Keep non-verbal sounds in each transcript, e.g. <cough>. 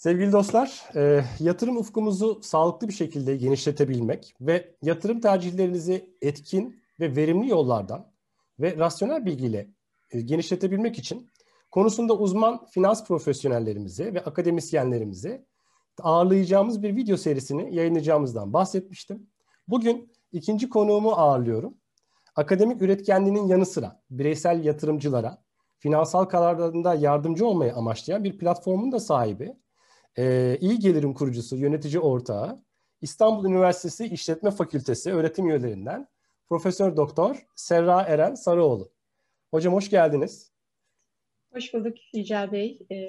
Sevgili dostlar, e, yatırım ufkumuzu sağlıklı bir şekilde genişletebilmek ve yatırım tercihlerinizi etkin ve verimli yollardan ve rasyonel bilgiyle e, genişletebilmek için konusunda uzman finans profesyonellerimize ve akademisyenlerimize ağırlayacağımız bir video serisini yayınlayacağımızdan bahsetmiştim. Bugün ikinci konuğumu ağırlıyorum. Akademik üretkenliğinin yanı sıra bireysel yatırımcılara finansal kararlarında yardımcı olmayı amaçlayan bir platformun da sahibi e, iyi gelirim kurucusu, yönetici ortağı, İstanbul Üniversitesi İşletme Fakültesi öğretim üyelerinden Profesör Doktor Serra Eren Sarıoğlu. Hocam hoş geldiniz. Hoş bulduk Yücel Bey. Ee,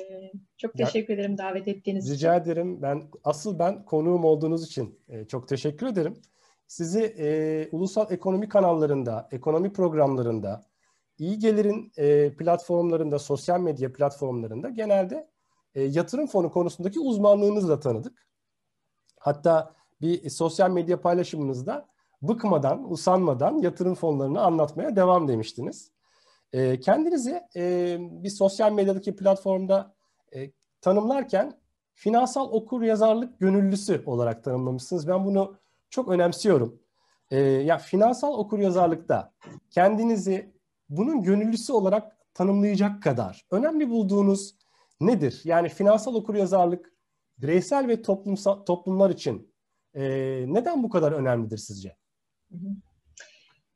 çok teşekkür ya, ederim davet ettiğiniz rica için. Rica ederim. Ben asıl ben konuğum olduğunuz için e, çok teşekkür ederim. Sizi e, ulusal ekonomi kanallarında, ekonomi programlarında, iyi gelirin e, platformlarında, sosyal medya platformlarında genelde e, yatırım fonu konusundaki uzmanlığınızla tanıdık. Hatta bir sosyal medya paylaşımınızda bıkmadan, usanmadan yatırım fonlarını anlatmaya devam demiştiniz. E, kendinizi e, bir sosyal medyadaki platformda e, tanımlarken finansal okur yazarlık gönüllüsü olarak tanımlamışsınız. Ben bunu çok önemsiyorum. E, ya finansal okur yazarlıkta kendinizi bunun gönüllüsü olarak tanımlayacak kadar önemli bulduğunuz nedir? Yani finansal okuryazarlık bireysel ve toplumsal, toplumlar için e, neden bu kadar önemlidir sizce?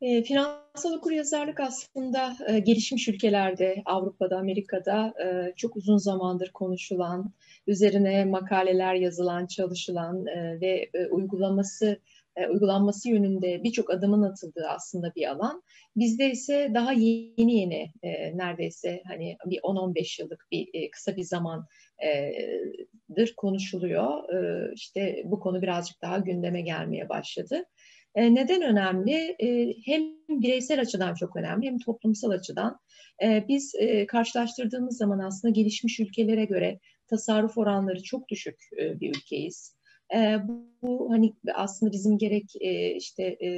E, finansal okuryazarlık aslında e, gelişmiş ülkelerde, Avrupa'da, Amerika'da e, çok uzun zamandır konuşulan, üzerine makaleler yazılan, çalışılan e, ve e, uygulaması e, uygulanması yönünde birçok adımın atıldığı aslında bir alan. Bizde ise daha yeni yeni e, neredeyse hani bir 10-15 yıllık bir e, kısa bir zamandır konuşuluyor. E, işte bu konu birazcık daha gündeme gelmeye başladı. E, neden önemli? E, hem bireysel açıdan çok önemli hem toplumsal açıdan. E, biz e, karşılaştırdığımız zaman aslında gelişmiş ülkelere göre tasarruf oranları çok düşük e, bir ülkeyiz. E, bu, bu hani aslında bizim gerek e, işte e,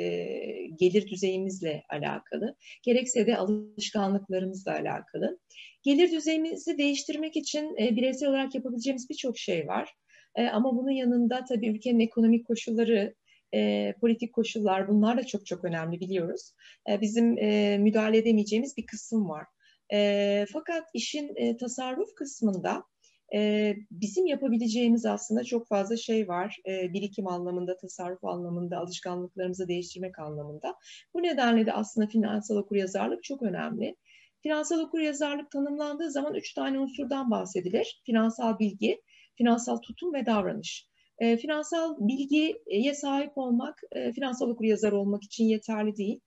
gelir düzeyimizle alakalı, gerekse de alışkanlıklarımızla alakalı. Gelir düzeyimizi değiştirmek için e, bireysel olarak yapabileceğimiz birçok şey var. E, ama bunun yanında tabii ülkenin ekonomik koşulları, e, politik koşullar bunlar da çok çok önemli biliyoruz. E, bizim e, müdahale edemeyeceğimiz bir kısım var. E, fakat işin e, tasarruf kısmında e, bizim yapabileceğimiz aslında çok fazla şey var. E, birikim anlamında, tasarruf anlamında, alışkanlıklarımızı değiştirmek anlamında. Bu nedenle de aslında finansal okuryazarlık çok önemli. Finansal okuryazarlık tanımlandığı zaman üç tane unsurdan bahsedilir. Finansal bilgi, finansal tutum ve davranış. E, finansal bilgiye sahip olmak, e, finansal okuryazar olmak için yeterli değil.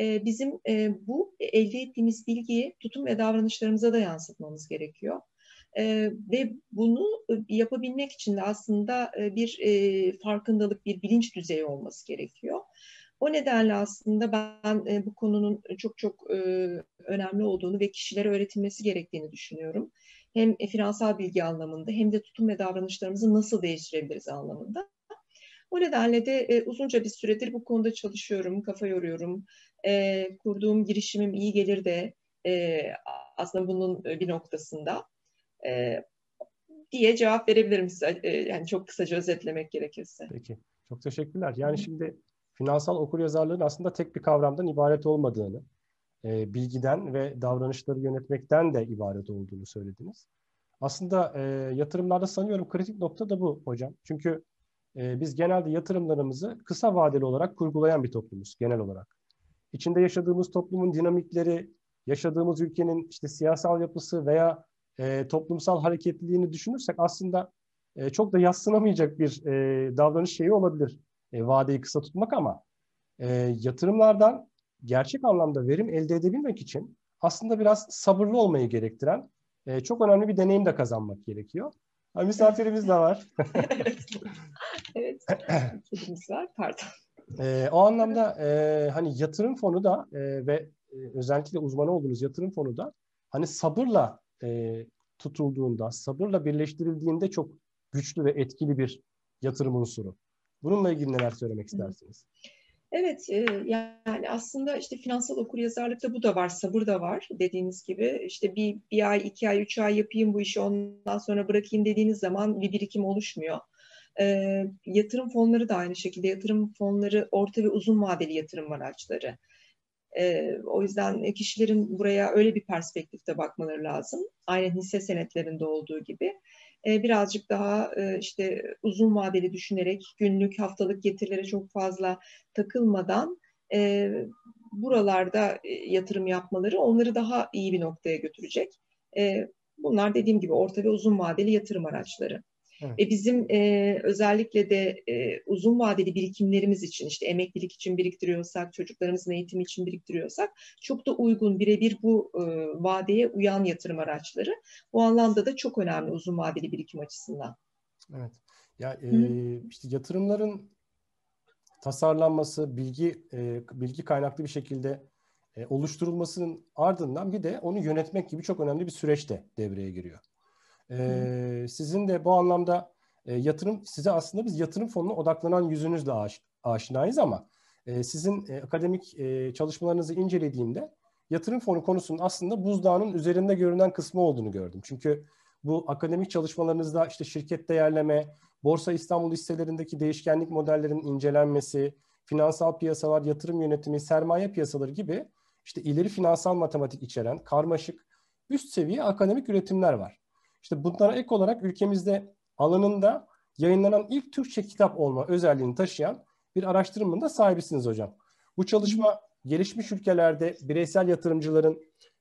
E, bizim e, bu elde ettiğimiz bilgiyi tutum ve davranışlarımıza da yansıtmamız gerekiyor. E, ve bunu e, yapabilmek için de aslında e, bir e, farkındalık, bir bilinç düzeyi olması gerekiyor. O nedenle aslında ben e, bu konunun çok çok e, önemli olduğunu ve kişilere öğretilmesi gerektiğini düşünüyorum. Hem e, finansal bilgi anlamında hem de tutum ve davranışlarımızı nasıl değiştirebiliriz anlamında. O nedenle de e, uzunca bir süredir bu konuda çalışıyorum, kafa yoruyorum. E, kurduğum girişimim iyi gelir de e, aslında bunun bir noktasında e, diye cevap verebilirim size. E, yani çok kısaca özetlemek gerekirse. Peki. Çok teşekkürler. Yani şimdi finansal okuryazarlığın aslında tek bir kavramdan ibaret olmadığını, e, bilgiden ve davranışları yönetmekten de ibaret olduğunu söylediniz. Aslında e, yatırımlarda sanıyorum kritik nokta da bu hocam. Çünkü e, biz genelde yatırımlarımızı kısa vadeli olarak kurgulayan bir toplumuz genel olarak. İçinde yaşadığımız toplumun dinamikleri, yaşadığımız ülkenin işte siyasal yapısı veya e, toplumsal hareketliliğini düşünürsek aslında e, çok da yassınamayacak bir e, davranış şeyi olabilir. E, vadeyi kısa tutmak ama e, yatırımlardan gerçek anlamda verim elde edebilmek için aslında biraz sabırlı olmayı gerektiren e, çok önemli bir deneyim de kazanmak gerekiyor. Ha, misafirimiz de var. <laughs> evet, kedimiz var. Pardon. E, o anlamda e, hani yatırım fonu da e, ve e, özellikle uzmanı olduğunuz yatırım fonu da hani sabırla e, tutulduğunda, sabırla birleştirildiğinde çok güçlü ve etkili bir yatırım unsuru. Bununla ilgili neler söylemek istersiniz? Evet, e, yani aslında işte finansal okuryazarlıkta bu da var, sabır da var dediğiniz gibi. İşte bir, bir ay, iki ay, üç ay yapayım bu işi ondan sonra bırakayım dediğiniz zaman bir birikim oluşmuyor. E, yatırım fonları da aynı şekilde yatırım fonları orta ve uzun vadeli yatırım araçları. O yüzden kişilerin buraya öyle bir perspektifte bakmaları lazım. Aynen hisse senetlerinde olduğu gibi. Birazcık daha işte uzun vadeli düşünerek günlük, haftalık getirilere çok fazla takılmadan buralarda yatırım yapmaları onları daha iyi bir noktaya götürecek. Bunlar dediğim gibi orta ve uzun vadeli yatırım araçları. Evet. Ve bizim e, özellikle de e, uzun vadeli birikimlerimiz için işte emeklilik için biriktiriyorsak, çocuklarımızın eğitimi için biriktiriyorsak çok da uygun birebir bu e, vadeye uyan yatırım araçları. Bu anlamda da çok önemli uzun vadeli birikim açısından. Evet. Ya e, işte yatırımların tasarlanması, bilgi e, bilgi kaynaklı bir şekilde e, oluşturulmasının ardından bir de onu yönetmek gibi çok önemli bir süreç de devreye giriyor. E, sizin de bu anlamda e, yatırım size aslında biz yatırım fonuna odaklanan yüzünüzle aş, aşinayız ama e, sizin e, akademik e, çalışmalarınızı incelediğimde yatırım fonu konusunun aslında buzdağının üzerinde görünen kısmı olduğunu gördüm. Çünkü bu akademik çalışmalarınızda işte şirket değerleme, Borsa İstanbul hisselerindeki değişkenlik modellerinin incelenmesi, finansal piyasalar, yatırım yönetimi, sermaye piyasaları gibi işte ileri finansal matematik içeren karmaşık üst seviye akademik üretimler var. İşte bunlara ek olarak ülkemizde alanında yayınlanan ilk Türkçe kitap olma özelliğini taşıyan bir araştırmanın da sahibisiniz hocam. Bu çalışma gelişmiş ülkelerde bireysel yatırımcıların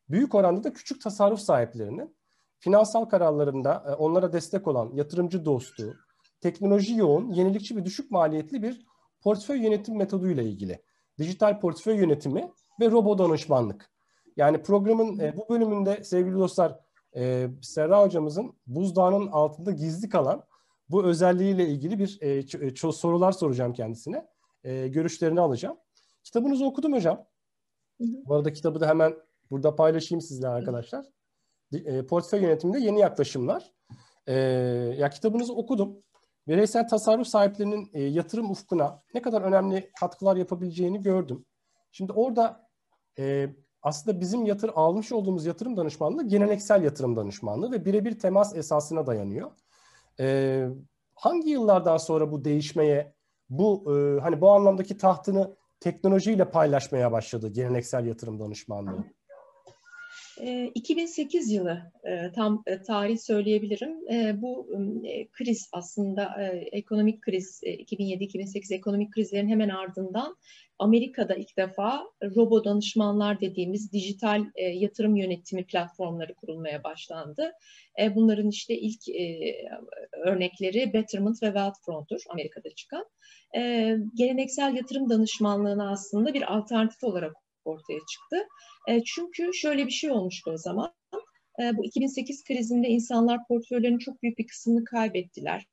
büyük oranda da küçük tasarruf sahiplerinin finansal kararlarında e, onlara destek olan yatırımcı dostu, teknoloji yoğun, yenilikçi ve düşük maliyetli bir portföy yönetim metoduyla ilgili. Dijital portföy yönetimi ve robo danışmanlık. Yani programın e, bu bölümünde sevgili dostlar e, Serra hocamızın buzdağının altında gizli kalan bu özelliğiyle ilgili bir e, ç- sorular soracağım kendisine. E, görüşlerini alacağım. Kitabınızı okudum hocam. Bu arada kitabı da hemen burada paylaşayım sizle arkadaşlar. E, portföy yönetiminde yeni yaklaşımlar. E, ya kitabınızı okudum. Bireysel tasarruf sahiplerinin e, yatırım ufkuna ne kadar önemli katkılar yapabileceğini gördüm. Şimdi orada e, aslında bizim yatır almış olduğumuz yatırım danışmanlığı geleneksel yatırım danışmanlığı ve birebir temas esasına dayanıyor. Ee, hangi yıllardan sonra bu değişmeye, bu e, hani bu anlamdaki tahtını teknolojiyle paylaşmaya başladı geleneksel yatırım danışmanlığı? 2008 yılı tam tarih söyleyebilirim. Bu kriz aslında ekonomik kriz 2007-2008 ekonomik krizlerin hemen ardından Amerika'da ilk defa robo danışmanlar dediğimiz dijital yatırım yönetimi platformları kurulmaya başlandı. Bunların işte ilk örnekleri Betterment ve Wealthfront'tur Amerika'da çıkan. Geleneksel yatırım danışmanlığına aslında bir alternatif olarak ortaya çıktı. E, çünkü şöyle bir şey olmuştu o zaman. E, bu 2008 krizinde insanlar portföylerinin çok büyük bir kısmını kaybettiler.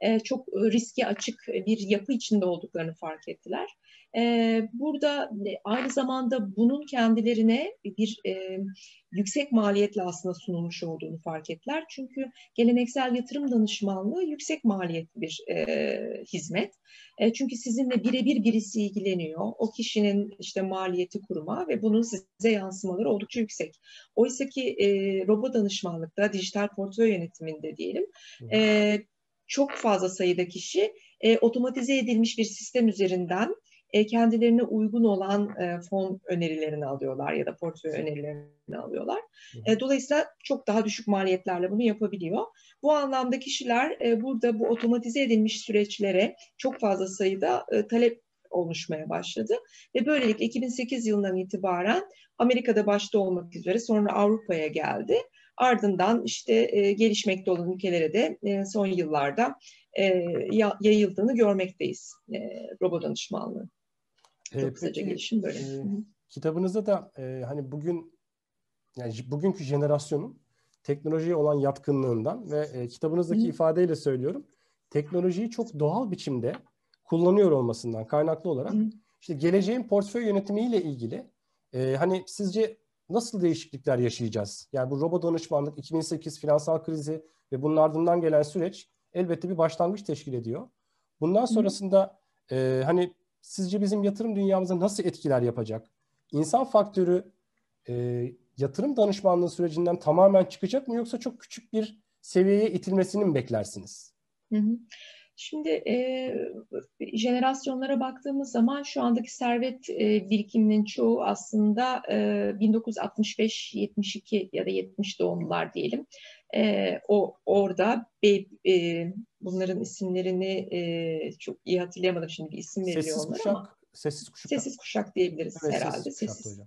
E, çok riski açık bir yapı içinde olduklarını fark ettiler. E, burada e, aynı zamanda bunun kendilerine bir e, yüksek maliyetle aslında sunulmuş olduğunu fark ettiler. Çünkü geleneksel yatırım danışmanlığı yüksek maliyetli bir e, hizmet. E, çünkü sizinle birebir birisi ilgileniyor. O kişinin işte maliyeti kuruma ve bunun size yansımaları oldukça yüksek. Oysa ki e, robot danışmanlıkta, dijital portföy yönetiminde diyelim, e, çok fazla sayıda kişi e, otomatize edilmiş bir sistem üzerinden e, kendilerine uygun olan e, fon önerilerini alıyorlar ya da portföy önerilerini alıyorlar. E, dolayısıyla çok daha düşük maliyetlerle bunu yapabiliyor. Bu anlamda kişiler e, burada bu otomatize edilmiş süreçlere çok fazla sayıda e, talep oluşmaya başladı. Ve böylelikle 2008 yılından itibaren Amerika'da başta olmak üzere sonra Avrupa'ya geldi. Ardından işte e, gelişmekte olan ülkelere de e, son yıllarda e, yayıldığını görmekteyiz e, robot danışmanlığı. Çok ee, kısaca peki, gelişim böyle. E, kitabınızda da e, hani bugün yani bugünkü jenerasyonun teknolojiye olan yatkınlığından ve e, kitabınızdaki Hı. ifadeyle söylüyorum. Teknolojiyi çok doğal biçimde kullanıyor olmasından kaynaklı olarak Hı. işte geleceğin portföy yönetimiyle ilgili e, hani sizce nasıl değişiklikler yaşayacağız? Yani bu robot danışmanlık, 2008 finansal krizi ve bunun ardından gelen süreç elbette bir başlangıç teşkil ediyor. Bundan sonrasında e, hani sizce bizim yatırım dünyamıza nasıl etkiler yapacak? İnsan faktörü e, yatırım danışmanlığı sürecinden tamamen çıkacak mı yoksa çok küçük bir seviyeye itilmesini mi beklersiniz? Hı hı. Şimdi e, jenerasyonlara baktığımız zaman şu andaki servet e, birikiminin çoğu aslında e, 1965-72 ya da 70 doğumlular diyelim. E, o orada be, e, bunların isimlerini e, çok iyi hatırlayamadım şimdi bir isim veriliyor sessiz onlara kuşak, ama. Sessiz kuşak. Sessiz kuşak diyebiliriz evet, herhalde. Sessiz, sessiz.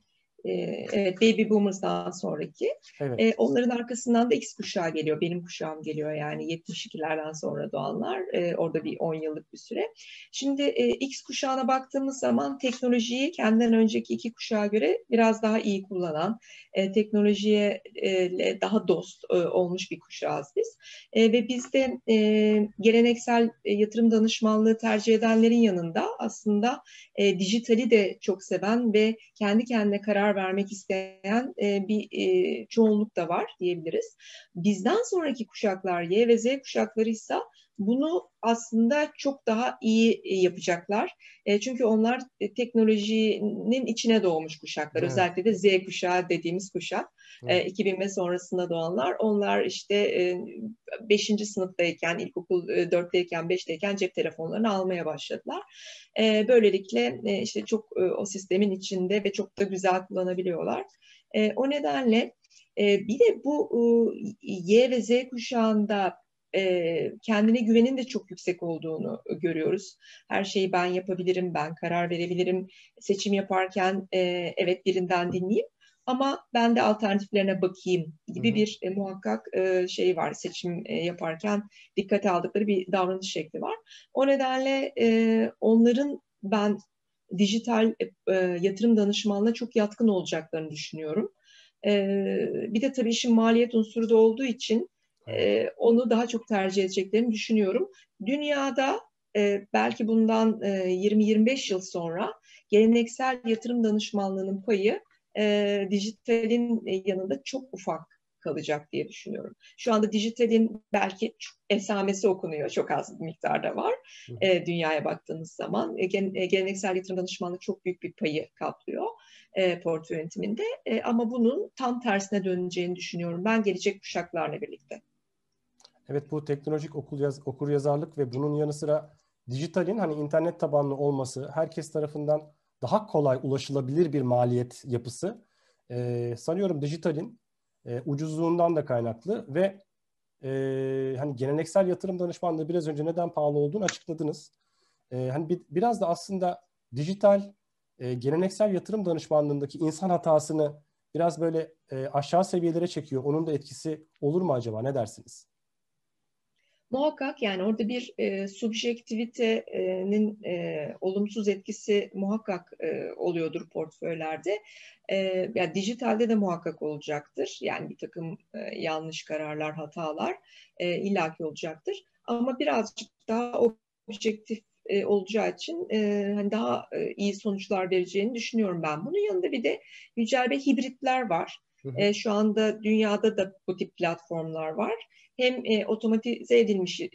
E, evet Baby Boomers'dan sonraki. Evet. E, onların arkasından da X kuşağı geliyor. Benim kuşağım geliyor yani 72'lerden sonra doğanlar. E, orada bir 10 yıllık bir süre. Şimdi e, X kuşağına baktığımız zaman teknolojiyi kendinden önceki iki kuşağa göre biraz daha iyi kullanan, e, teknolojiye e, daha dost e, olmuş bir kuşağız biz. E, ve biz de e, geleneksel e, yatırım danışmanlığı tercih edenlerin yanında aslında e, dijitali de çok seven ve kendi kendine karar vermek isteyen e, bir e, çoğunluk da var diyebiliriz. Bizden sonraki kuşaklar Y ve Z kuşakları ise bunu aslında çok daha iyi e, yapacaklar. E, çünkü onlar e, teknolojinin içine doğmuş kuşaklar. Evet. Özellikle de Z kuşağı dediğimiz kuşak. Evet. 2000 ve sonrasında doğanlar. Onlar işte 5. sınıftayken, ilkokul 4'teyken, 5'teyken cep telefonlarını almaya başladılar. Böylelikle işte çok o sistemin içinde ve çok da güzel kullanabiliyorlar. O nedenle bir de bu Y ve Z kuşağında e, kendine güvenin de çok yüksek olduğunu görüyoruz. Her şeyi ben yapabilirim, ben karar verebilirim. Seçim yaparken e, evet birinden dinleyeyim ama ben de alternatiflerine bakayım gibi Hı-hı. bir e, muhakkak e, şey var seçim e, yaparken dikkate aldıkları bir davranış şekli var. O nedenle e, onların ben dijital e, yatırım danışmanlığına çok yatkın olacaklarını düşünüyorum. E, bir de tabii işin maliyet unsuru da olduğu için e, onu daha çok tercih edeceklerini düşünüyorum. Dünyada e, belki bundan e, 20-25 yıl sonra geleneksel yatırım danışmanlığının payı e, dijitalin yanında çok ufak kalacak diye düşünüyorum. Şu anda dijitalin belki esamesi okunuyor, çok az bir miktarda var e, dünyaya baktığınız zaman. E, geleneksel yatırım danışmanlığı çok büyük bir payı kaplıyor e, portföy yönetiminde e, ama bunun tam tersine döneceğini düşünüyorum ben gelecek kuşaklarla birlikte. Evet bu teknolojik okul yaz, okur yazarlık ve bunun yanı sıra dijitalin hani internet tabanlı olması, herkes tarafından daha kolay ulaşılabilir bir maliyet yapısı e, sanıyorum dijitalin e, ucuzluğundan da kaynaklı ve e, hani geleneksel yatırım danışmanlığı biraz önce neden pahalı olduğunu açıkladınız. E, hani bir, biraz da aslında dijital e, geleneksel yatırım danışmanlığındaki insan hatasını biraz böyle e, aşağı seviyelere çekiyor. Onun da etkisi olur mu acaba? Ne dersiniz? Muhakkak yani orada bir e, subjektivitenin e, olumsuz etkisi muhakkak e, oluyordur portföylerde. E, yani dijitalde de muhakkak olacaktır. Yani bir takım e, yanlış kararlar, hatalar e, illaki olacaktır. Ama birazcık daha objektif e, olacağı için e, hani daha e, iyi sonuçlar vereceğini düşünüyorum ben. Bunun yanında bir de Yücel Bey hibritler var. Hı hı. E, şu anda dünyada da bu tip platformlar var hem e, otomatize edilmiş e,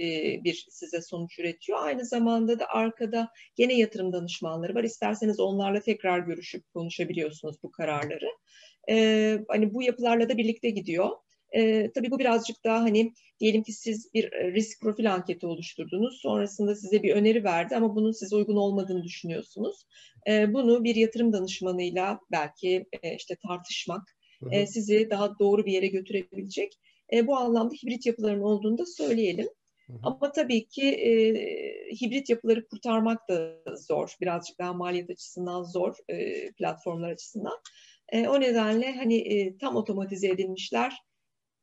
bir size sonuç üretiyor. Aynı zamanda da arkada gene yatırım danışmanları var. İsterseniz onlarla tekrar görüşüp konuşabiliyorsunuz bu kararları. E, hani bu yapılarla da birlikte gidiyor. E, tabii bu birazcık daha hani diyelim ki siz bir e, risk profil anketi oluşturdunuz. Sonrasında size bir öneri verdi ama bunun size uygun olmadığını düşünüyorsunuz. E, bunu bir yatırım danışmanıyla belki e, işte tartışmak e, sizi daha doğru bir yere götürebilecek. E, bu anlamda hibrit yapıların olduğunu da söyleyelim. Hı hı. Ama tabii ki e, hibrit yapıları kurtarmak da zor. Birazcık daha maliyet açısından zor e, platformlar açısından. E, o nedenle hani e, tam otomatize edilmişler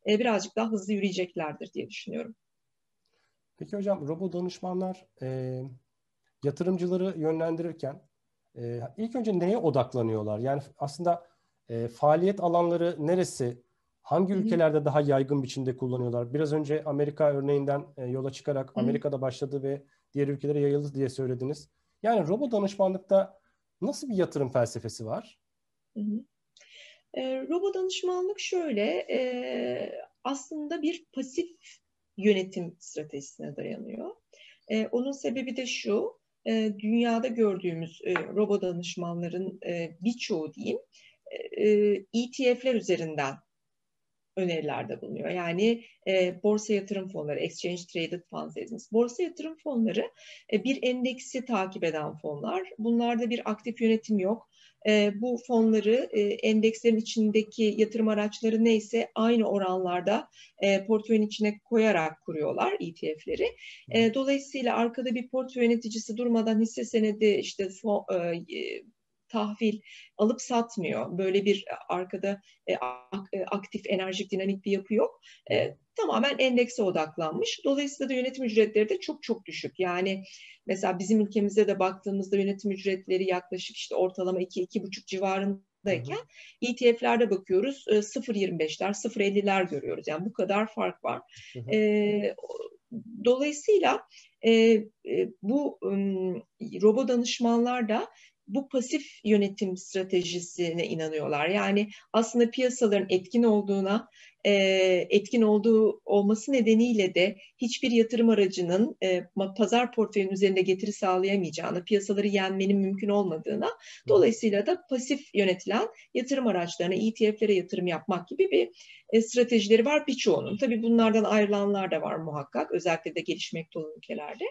e, birazcık daha hızlı yürüyeceklerdir diye düşünüyorum. Peki hocam robot danışmanlar e, yatırımcıları yönlendirirken e, ilk önce neye odaklanıyorlar? Yani aslında e, faaliyet alanları neresi Hangi ülkelerde daha yaygın biçimde kullanıyorlar? Biraz önce Amerika örneğinden e, yola çıkarak Amerika'da başladı ve diğer ülkelere yayıldı diye söylediniz. Yani robot danışmanlıkta nasıl bir yatırım felsefesi var? E, robot danışmanlık şöyle, e, aslında bir pasif yönetim stratejisine dayanıyor. E, onun sebebi de şu, e, dünyada gördüğümüz e, robo danışmanların e, birçoğu diyeyim e, ETF'ler üzerinden önerilerde bulunuyor. Yani e, borsa yatırım fonları, exchange traded funds dediğimiz borsa yatırım fonları e, bir endeksi takip eden fonlar. Bunlarda bir aktif yönetim yok. E, bu fonları e, endekslerin içindeki yatırım araçları neyse aynı oranlarda e, portföyün içine koyarak kuruyorlar ETF'leri. E, dolayısıyla arkada bir portföy yöneticisi durmadan hisse senedi işte fon, e, tahvil alıp satmıyor. Böyle bir e, arkada e, e, aktif, enerjik, dinamik bir yapı yok. tamamen endekse odaklanmış. Dolayısıyla da yönetim ücretleri de çok çok düşük. Yani mesela bizim ülkemizde de baktığımızda yönetim ücretleri yaklaşık işte ortalama 2-2,5 civarındayken ETF'lerde bakıyoruz 0.25'ler, 0.50'ler görüyoruz. Yani bu kadar fark var. dolayısıyla bu robo danışmanlar da bu pasif yönetim stratejisine inanıyorlar. Yani aslında piyasaların etkin olduğuna, e, etkin olduğu olması nedeniyle de hiçbir yatırım aracının e, pazar portföyünün üzerinde getiri sağlayamayacağını, piyasaları yenmenin mümkün olmadığına, dolayısıyla da pasif yönetilen yatırım araçlarına, ETF'lere yatırım yapmak gibi bir e, stratejileri var birçoğunun. Tabii bunlardan ayrılanlar da var muhakkak, özellikle de gelişmekte olan ülkelerde.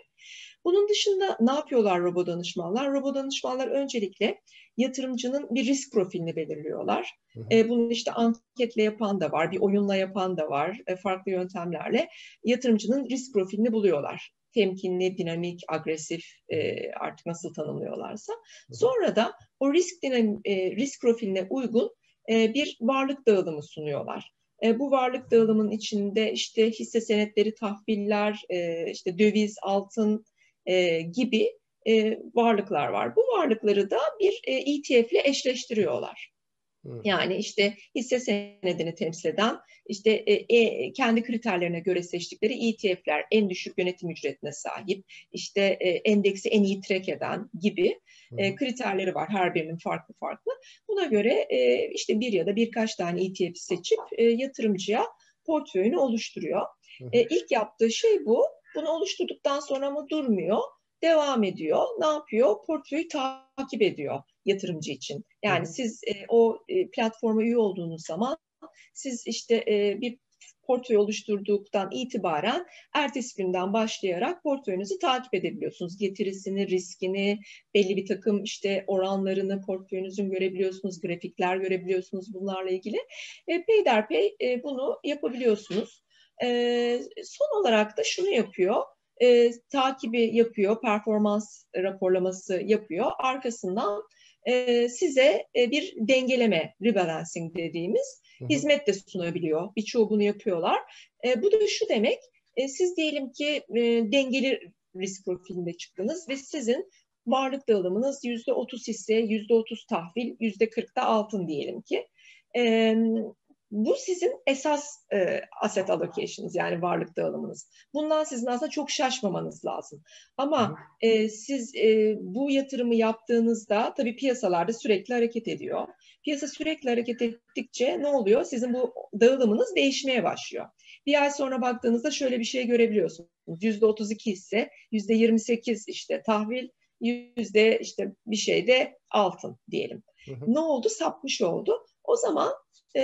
Bunun dışında ne yapıyorlar robo danışmanlar? Robo danışmanlar öncelikle yatırımcının bir risk profilini belirliyorlar. Hı hı. E, bunu işte anketle yapan da var, bir oyunla yapan da var, e, farklı yöntemlerle yatırımcının risk profilini buluyorlar. Temkinli, dinamik, agresif e, artık nasıl tanımlıyorlarsa. Sonra da o risk dinam, e, risk profiline uygun e, bir varlık dağılımı sunuyorlar. E, bu varlık dağılımının içinde işte hisse senetleri, tahviller, e, işte döviz, altın, e, gibi e, varlıklar var. Bu varlıkları da bir e, ETF ile eşleştiriyorlar. Yani işte hisse senedini temsil eden, işte e, e, kendi kriterlerine göre seçtikleri ETF'ler en düşük yönetim ücretine sahip, işte e, endeksi en iyi track eden gibi e, kriterleri var her birinin farklı farklı. Buna göre e, işte bir ya da birkaç tane ETF seçip e, yatırımcıya portföyünü oluşturuyor. E, ilk yaptığı şey bu. Bunu oluşturduktan sonra mı durmuyor? Devam ediyor. Ne yapıyor? Portföyü takip ediyor yatırımcı için. Yani Hı. siz e, o e, platforma üye olduğunuz zaman siz işte e, bir portföy oluşturduktan itibaren ertesi günden başlayarak portföyünüzü takip edebiliyorsunuz. Getirisini, riskini, belli bir takım işte oranlarını portföyünüzün görebiliyorsunuz, grafikler görebiliyorsunuz bunlarla ilgili. E, peyderpey e, bunu yapabiliyorsunuz. E, son olarak da şunu yapıyor. E, takibi yapıyor, performans raporlaması yapıyor. Arkasından e, size e, bir dengeleme, rebalancing dediğimiz hı hı. hizmet de sunabiliyor. Birçoğu bunu yapıyorlar. E, bu da şu demek, e, siz diyelim ki e, dengeli risk profilinde çıktınız ve sizin varlık dağılımınız yüzde otuz hisse, yüzde otuz tahvil, yüzde kırkta altın diyelim ki. E, bu sizin esas e, asset allocation'ınız yani varlık dağılımınız. Bundan sizin aslında çok şaşmamanız lazım. Ama e, siz e, bu yatırımı yaptığınızda tabii piyasalarda sürekli hareket ediyor. Piyasa sürekli hareket ettikçe ne oluyor? Sizin bu dağılımınız değişmeye başlıyor. Bir ay sonra baktığınızda şöyle bir şey görebiliyorsunuz. Yüzde 32 ise yüzde 28 işte tahvil, yüzde işte bir şeyde altın diyelim. Hı hı. Ne oldu? Sapmış oldu. O zaman e,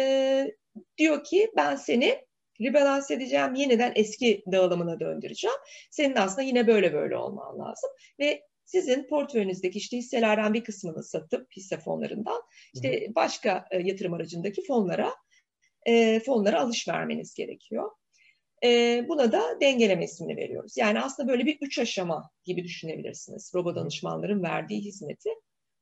diyor ki ben seni rebalans edeceğim, yeniden eski dağılımına döndüreceğim. Senin aslında yine böyle böyle olman lazım. Ve sizin portföyünüzdeki işte hisselerden bir kısmını satıp hisse fonlarından işte başka e, yatırım aracındaki fonlara e, fonlara alış vermeniz gerekiyor. E, buna da dengeleme ismini veriyoruz. Yani aslında böyle bir üç aşama gibi düşünebilirsiniz robo danışmanların verdiği hizmeti.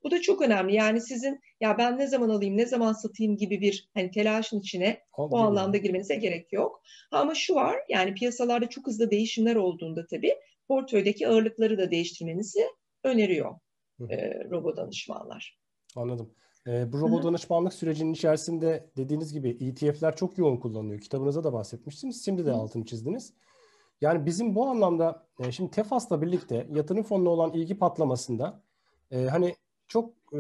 Bu da çok önemli. Yani sizin ya ben ne zaman alayım, ne zaman satayım gibi bir hani telaşın içine Tabii bu anlamda girmenize gerek yok. Ama şu var yani piyasalarda çok hızlı değişimler olduğunda tabii portföydeki ağırlıkları da değiştirmenizi öneriyor e, robo danışmanlar. Anladım. E, bu robo danışmanlık sürecinin içerisinde dediğiniz gibi ETF'ler çok yoğun kullanılıyor. Kitabınıza da bahsetmiştiniz. Şimdi de altını çizdiniz. Yani bizim bu anlamda e, şimdi Tefas'la birlikte yatırım fonuna olan ilgi patlamasında e, hani çok e,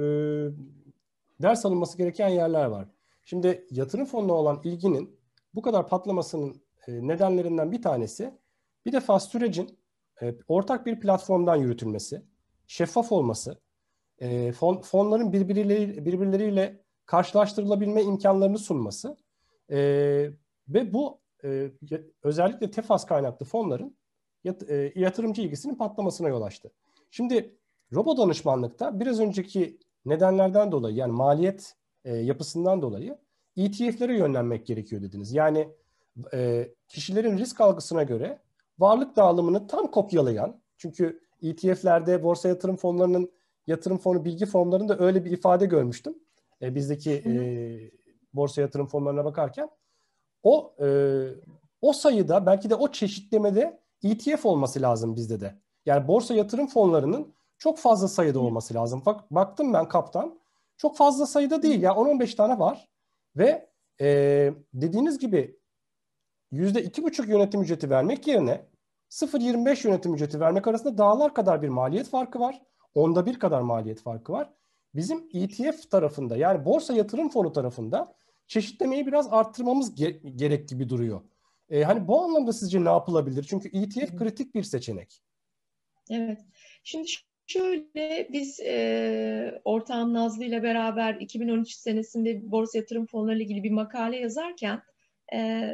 ders alınması gereken yerler var. Şimdi yatırım fonuna olan ilginin bu kadar patlamasının e, nedenlerinden bir tanesi bir defa sürecin e, ortak bir platformdan yürütülmesi. şeffaf olması, e, fon, fonların birbirleriyle, birbirleriyle karşılaştırılabilme imkanlarını sunması e, ve bu e, özellikle tefas kaynaklı fonların yat, e, yatırımcı ilgisinin patlamasına yol açtı. Şimdi robo danışmanlıkta biraz önceki nedenlerden dolayı yani maliyet e, yapısından dolayı ETF'lere yönlenmek gerekiyor dediniz. Yani e, kişilerin risk algısına göre varlık dağılımını tam kopyalayan çünkü ETF'lerde borsa yatırım fonlarının yatırım fonu bilgi formlarında öyle bir ifade görmüştüm. E, bizdeki e, borsa yatırım fonlarına bakarken o e, o sayıda belki de o çeşitlemede ETF olması lazım bizde de. Yani borsa yatırım fonlarının çok fazla sayıda olması lazım. Bak baktım ben kaptan çok fazla sayıda değil ya yani 10-15 tane var ve e, dediğiniz gibi yüzde iki buçuk yönetim ücreti vermek yerine 0.25 yönetim ücreti vermek arasında dağlar kadar bir maliyet farkı var. Onda bir kadar maliyet farkı var. Bizim ETF tarafında yani borsa yatırım fonu tarafında çeşitlemeyi biraz arttırmamız ge- gerek gibi duruyor. E, hani bu anlamda sizce ne yapılabilir? Çünkü ETF kritik bir seçenek. Evet. Şimdi şöyle biz e, ortağım Nazlı ile beraber 2013 senesinde borsa yatırım fonları ile ilgili bir makale yazarken e,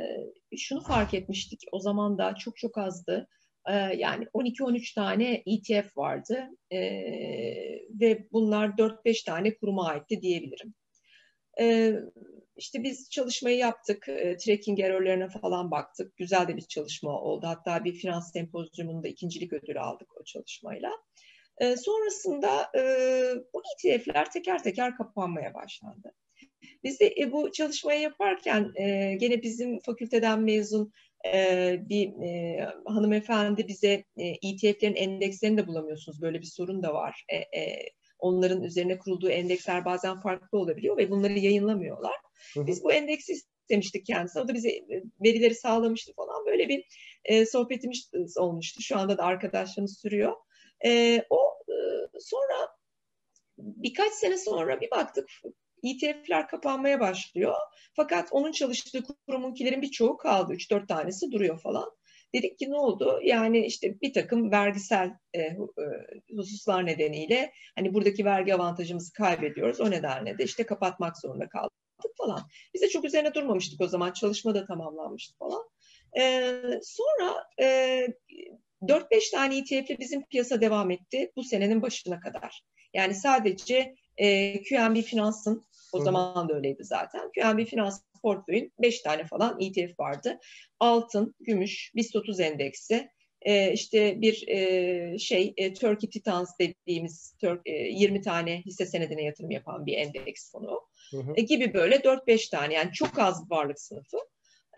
şunu fark etmiştik. O zaman da çok çok azdı. E, yani 12-13 tane ETF vardı e, ve bunlar 4-5 tane kuruma aitti diyebilirim. E, işte biz çalışmayı yaptık, e, tracking errorlarına falan baktık. Güzel de bir çalışma oldu. Hatta bir finans sempozyumunda ikincilik ödülü aldık o çalışmayla. E, sonrasında e, bu ETF'ler teker teker kapanmaya başlandı. Biz de e, bu çalışmayı yaparken e, gene bizim fakülteden mezun e, bir e, hanımefendi bize e, ETF'lerin endekslerini de bulamıyorsunuz. Böyle bir sorun da var. E, e, onların üzerine kurulduğu endeksler bazen farklı olabiliyor ve bunları yayınlamıyorlar. Biz bu endeksi istemiştik kendisi. O da bize e, verileri sağlamıştı falan. Böyle bir e, sohbetimiz olmuştu. Şu anda da arkadaşlarımız sürüyor. E, o e, sonra birkaç sene sonra bir baktık ETF'ler kapanmaya başlıyor. Fakat onun çalıştığı kurumunkilerin birçoğu kaldı. 3-4 tanesi duruyor falan. Dedik ki ne oldu? Yani işte bir takım vergisel e, e, hususlar nedeniyle hani buradaki vergi avantajımızı kaybediyoruz. O nedenle de işte kapatmak zorunda kaldık falan. Biz de çok üzerine durmamıştık o zaman. Çalışma da tamamlanmıştı falan. E, sonra e, 4-5 tane ETF bizim piyasa devam etti bu senenin başına kadar. Yani sadece e, QNB Finans'ın o Hı. zaman da öyleydi zaten. QNB Finans portföyün 5 tane falan ETF vardı. Altın, gümüş, BIST 30 endeksi, e, işte bir e, şey e, Turkey Titans dediğimiz Türk, e, 20 tane hisse senedine yatırım yapan bir endeks fonu hı hı. E, gibi böyle 4-5 tane yani çok az varlık sınıfı.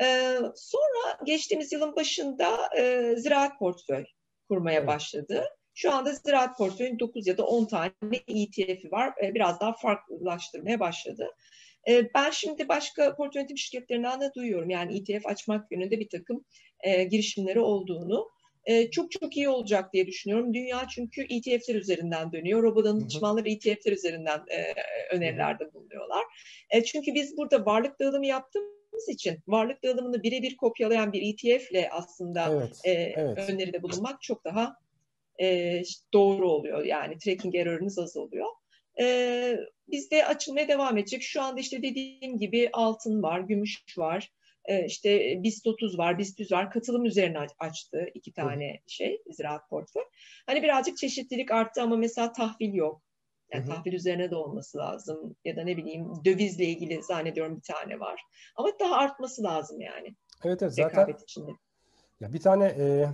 E, sonra geçtiğimiz yılın başında e, ziraat portföy kurmaya başladı. Şu anda ziraat portföyün 9 ya da 10 tane ETF'i var. E, biraz daha farklılaştırmaya başladı. E, ben şimdi başka portföy yönetim şirketlerinden de duyuyorum. Yani ETF açmak yönünde bir takım e, girişimleri olduğunu. Çok çok iyi olacak diye düşünüyorum. Dünya çünkü ETF'ler üzerinden dönüyor. Robo danışmanlar ETF'ler üzerinden önerilerde bulunuyorlar. Çünkü biz burada varlık dağılımı yaptığımız için varlık dağılımını birebir kopyalayan bir ETF ile aslında evet, evet. öneride bulunmak çok daha e, doğru oluyor. Yani tracking error'ınız azalıyor. E, bizde açılmaya devam edecek. Şu anda işte dediğim gibi altın var, gümüş var, e, işte BIST 30 var, BIST 100 var. Katılım üzerine açtı iki tane şey, ziraat portföy. Hani birazcık çeşitlilik arttı ama mesela tahvil yok. Yani tahvil üzerine de olması lazım. Ya da ne bileyim dövizle ilgili zannediyorum bir tane var. Ama daha artması lazım yani. Evet evet zaten içinde. Ya bir tane e,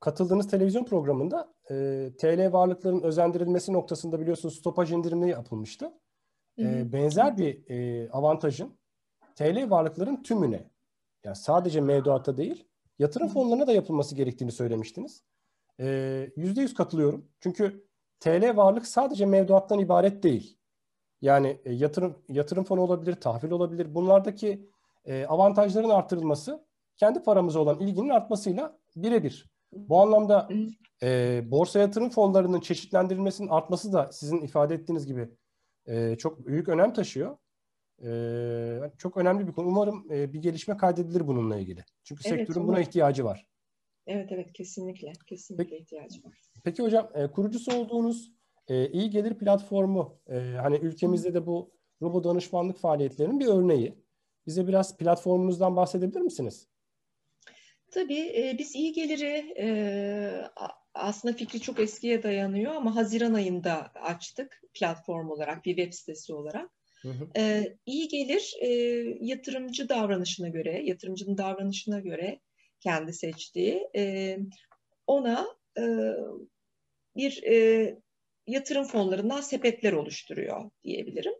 katıldığınız televizyon programında e, TL varlıkların özendirilmesi noktasında biliyorsunuz stopaj indirimli yapılmıştı. E, benzer bir e, avantajın TL varlıkların tümüne yani sadece mevduata değil yatırım fonlarına da yapılması gerektiğini söylemiştiniz. Yüzde yüz katılıyorum. Çünkü TL varlık sadece mevduattan ibaret değil. Yani e, yatırım yatırım fonu olabilir, tahvil olabilir. Bunlardaki e, avantajların artırılması kendi paramıza olan ilginin artmasıyla birebir. Bu anlamda e, borsa yatırım fonlarının çeşitlendirilmesinin artması da sizin ifade ettiğiniz gibi e, çok büyük önem taşıyor. E, çok önemli bir konu. Umarım e, bir gelişme kaydedilir bununla ilgili. Çünkü evet, sektörün buna ihtiyacı var. Evet evet kesinlikle kesinlikle peki, ihtiyacı var. Peki hocam e, kurucusu olduğunuz e, iyi gelir platformu e, hani ülkemizde de bu robo danışmanlık faaliyetlerinin bir örneği. Bize biraz platformunuzdan bahsedebilir misiniz? Tabii e, biz iyi geliri e, aslında fikri çok eskiye dayanıyor ama Haziran ayında açtık platform olarak bir web sitesi olarak. Hı hı. E, iyi gelir e, yatırımcı davranışına göre, yatırımcının davranışına göre kendi seçtiği e, ona e, bir e, yatırım fonlarından sepetler oluşturuyor diyebilirim.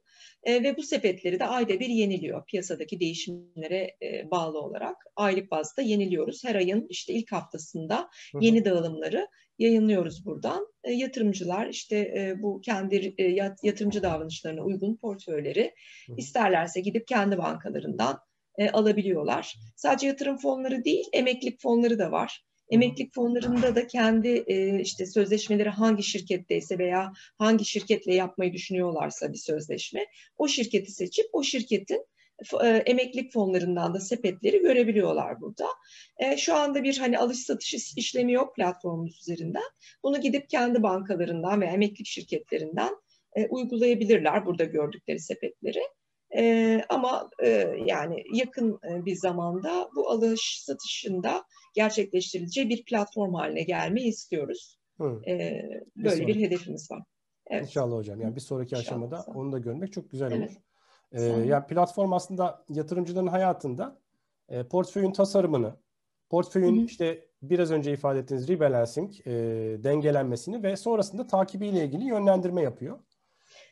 E, ve bu sepetleri de ayda bir yeniliyor. Piyasadaki değişimlere e, bağlı olarak aylık bazda yeniliyoruz. Her ayın işte ilk haftasında yeni dağılımları yayınlıyoruz buradan. E, yatırımcılar işte e, bu kendi e, yatırımcı davranışlarına uygun portföyleri isterlerse gidip kendi bankalarından e, alabiliyorlar. Sadece yatırım fonları değil, emeklilik fonları da var. Emeklilik fonlarında da kendi e, işte sözleşmeleri hangi şirketteyse veya hangi şirketle yapmayı düşünüyorlarsa bir sözleşme, o şirketi seçip o şirketin e, emeklilik fonlarından da sepetleri görebiliyorlar burada. E, şu anda bir hani alış satış işlemi yok platformumuz üzerinden. Bunu gidip kendi bankalarından veya emeklilik şirketlerinden e, uygulayabilirler burada gördükleri sepetleri. E, ama e, yani yakın bir zamanda bu alış satışında gerçekleştirileceği bir platform haline gelmeyi istiyoruz. Hı. E, böyle bir, bir hedefimiz var. Evet. İnşallah hocam. Yani bir sonraki İnşallah. aşamada onu da görmek çok güzel olur. Evet. Ee, yani platform aslında yatırımcıların hayatında e, portföyün tasarımını, portföyün Hı-hı. işte biraz önce ifade ettiğiniz rebalancing, e, dengelenmesini ve sonrasında takibiyle ilgili yönlendirme yapıyor.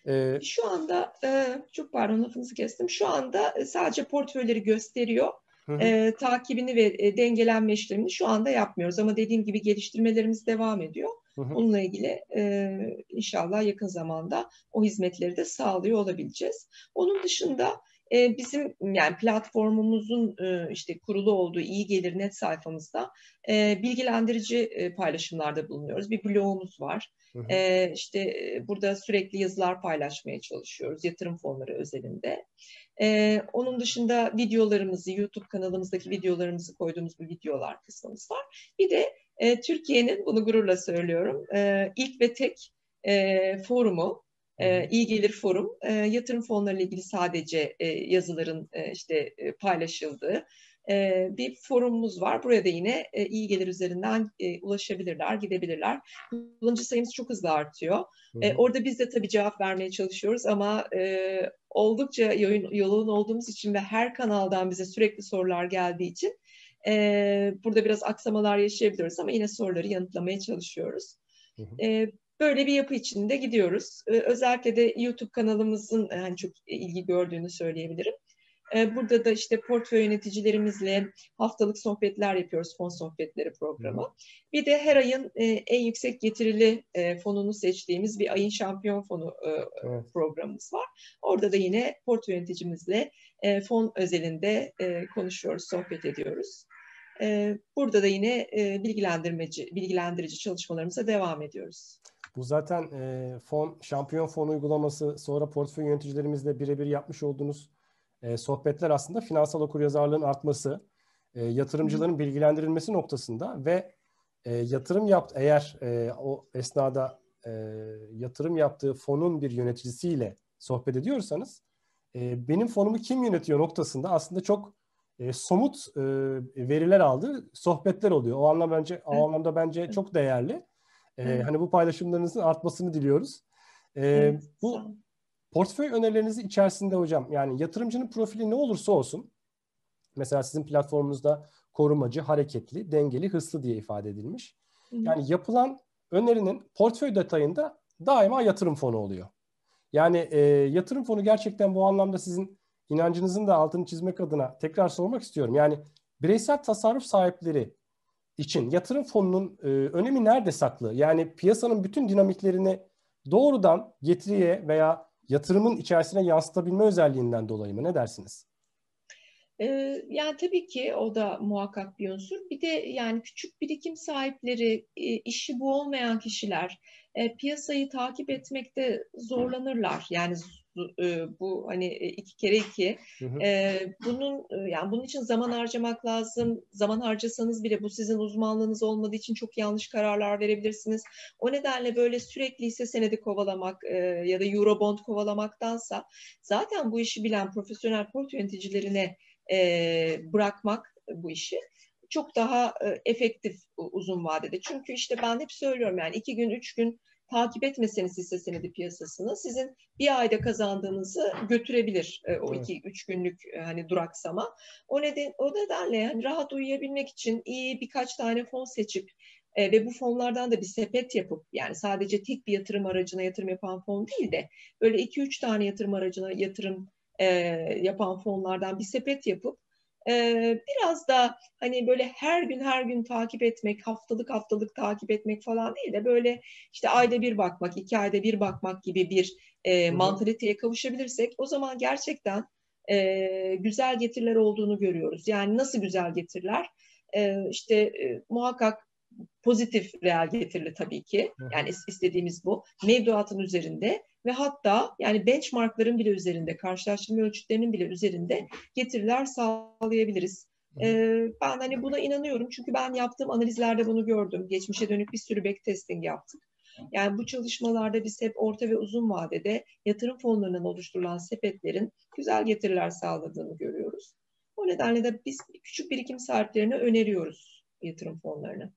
Ee, Şu anda e, çok pardon lafınızı kestim. Şu anda e, sadece portföyleri gösteriyor. Hı hı. E, takibini ve e, dengelenme işlemini şu anda yapmıyoruz ama dediğim gibi geliştirmelerimiz devam ediyor. Hı hı. Bununla ilgili e, inşallah yakın zamanda o hizmetleri de sağlıyor olabileceğiz. Onun dışında e, bizim yani platformumuzun e, işte kurulu olduğu iyi gelir net sayfamızda e, bilgilendirici e, paylaşımlarda bulunuyoruz. Bir blogumuz var. Hı hı. E, işte burada sürekli yazılar paylaşmaya çalışıyoruz yatırım fonları özelinde. E, onun dışında videolarımızı, YouTube kanalımızdaki videolarımızı koyduğumuz bir videolar kısmımız var. Bir de e, Türkiye'nin, bunu gururla söylüyorum, e, ilk ve tek e, forumu, e, iyi gelir forum, e, yatırım fonları ile ilgili sadece e, yazıların e, işte e, paylaşıldığı e, bir forumumuz var. Buraya da yine e, iyi gelir üzerinden e, ulaşabilirler, gidebilirler. Kullanıcı sayımız çok hızlı artıyor. E, orada biz de tabii cevap vermeye çalışıyoruz ama e, oldukça yoğun, yoğun olduğumuz için ve her kanaldan bize sürekli sorular geldiği için e, burada biraz aksamalar yaşayabiliyoruz ama yine soruları yanıtlamaya çalışıyoruz. E, böyle bir yapı içinde gidiyoruz. E, özellikle de YouTube kanalımızın yani çok ilgi gördüğünü söyleyebilirim. Ee, burada da işte portföy yöneticilerimizle haftalık sohbetler yapıyoruz, fon sohbetleri programı. Bir de her ayın e, en yüksek getirili e, fonunu seçtiğimiz bir ayın şampiyon fonu e, evet. programımız var. Orada da yine portföy yöneticimizle fon özelinde konuşuyoruz, sohbet ediyoruz. Burada da yine bilgilendirmeci, bilgilendirici çalışmalarımıza devam ediyoruz. Bu zaten fon, şampiyon fon uygulaması sonra portföy yöneticilerimizle birebir yapmış olduğunuz e, sohbetler aslında finansal okuryazarlığın artması, e, yatırımcıların bilgilendirilmesi noktasında ve e, yatırım yaptı eğer e, o esnada e, yatırım yaptığı fonun bir yöneticisiyle sohbet ediyorsanız e, benim fonumu kim yönetiyor noktasında aslında çok e, somut e, veriler aldığı sohbetler oluyor. O anlamda bence o anlamda bence çok değerli. E, hani bu paylaşımlarınızın artmasını diliyoruz. E, bu Portföy önerileriniz içerisinde hocam yani yatırımcının profili ne olursa olsun mesela sizin platformunuzda korumacı, hareketli, dengeli, hırslı diye ifade edilmiş. Yani yapılan önerinin portföy detayında daima yatırım fonu oluyor. Yani e, yatırım fonu gerçekten bu anlamda sizin inancınızın da altını çizmek adına tekrar sormak istiyorum. Yani bireysel tasarruf sahipleri için yatırım fonunun e, önemi nerede saklı? Yani piyasanın bütün dinamiklerini doğrudan getiriye veya yatırımın içerisine yansıtabilme özelliğinden dolayı mı? Ne dersiniz? Ee, yani tabii ki o da muhakkak bir unsur. Bir de yani küçük birikim sahipleri, e, işi bu olmayan kişiler e, piyasayı takip etmekte zorlanırlar. Yani e, bu hani e, iki kere iki. Hı hı. E, bunun yani bunun için zaman harcamak lazım. Zaman harcasanız bile bu sizin uzmanlığınız olmadığı için çok yanlış kararlar verebilirsiniz. O nedenle böyle sürekli hisse senedi kovalamak e, ya da Eurobond kovalamaktansa zaten bu işi bilen profesyonel port yöneticilerine e, bırakmak bu işi çok daha e, efektif uzun vadede. Çünkü işte ben hep söylüyorum yani iki gün, üç gün takip etmeseniz hisse senedi piyasasını sizin bir ayda kazandığınızı götürebilir e, o iki üç günlük e, hani duraksama. O neden o nedenle yani rahat uyuyabilmek için iyi birkaç tane fon seçip e, ve bu fonlardan da bir sepet yapıp yani sadece tek bir yatırım aracına yatırım yapan fon değil de böyle iki üç tane yatırım aracına yatırım e, yapan fonlardan bir sepet yapıp biraz da hani böyle her gün her gün takip etmek, haftalık haftalık takip etmek falan değil de böyle işte ayda bir bakmak, iki ayda bir bakmak gibi bir e, mantaliteye kavuşabilirsek o zaman gerçekten e, güzel getiriler olduğunu görüyoruz. Yani nasıl güzel getiriler? E, işte e, muhakkak pozitif reel getirili tabii ki. Yani istediğimiz bu. Mevduatın üzerinde ve hatta yani benchmarkların bile üzerinde, karşılaştırma ölçütlerinin bile üzerinde getiriler sağlayabiliriz. Ee, ben hani buna inanıyorum çünkü ben yaptığım analizlerde bunu gördüm. Geçmişe dönük bir sürü backtesting yaptık. Yani bu çalışmalarda biz hep orta ve uzun vadede yatırım fonlarının oluşturulan sepetlerin güzel getiriler sağladığını görüyoruz. O nedenle de biz küçük birikim sahiplerine öneriyoruz yatırım fonlarını.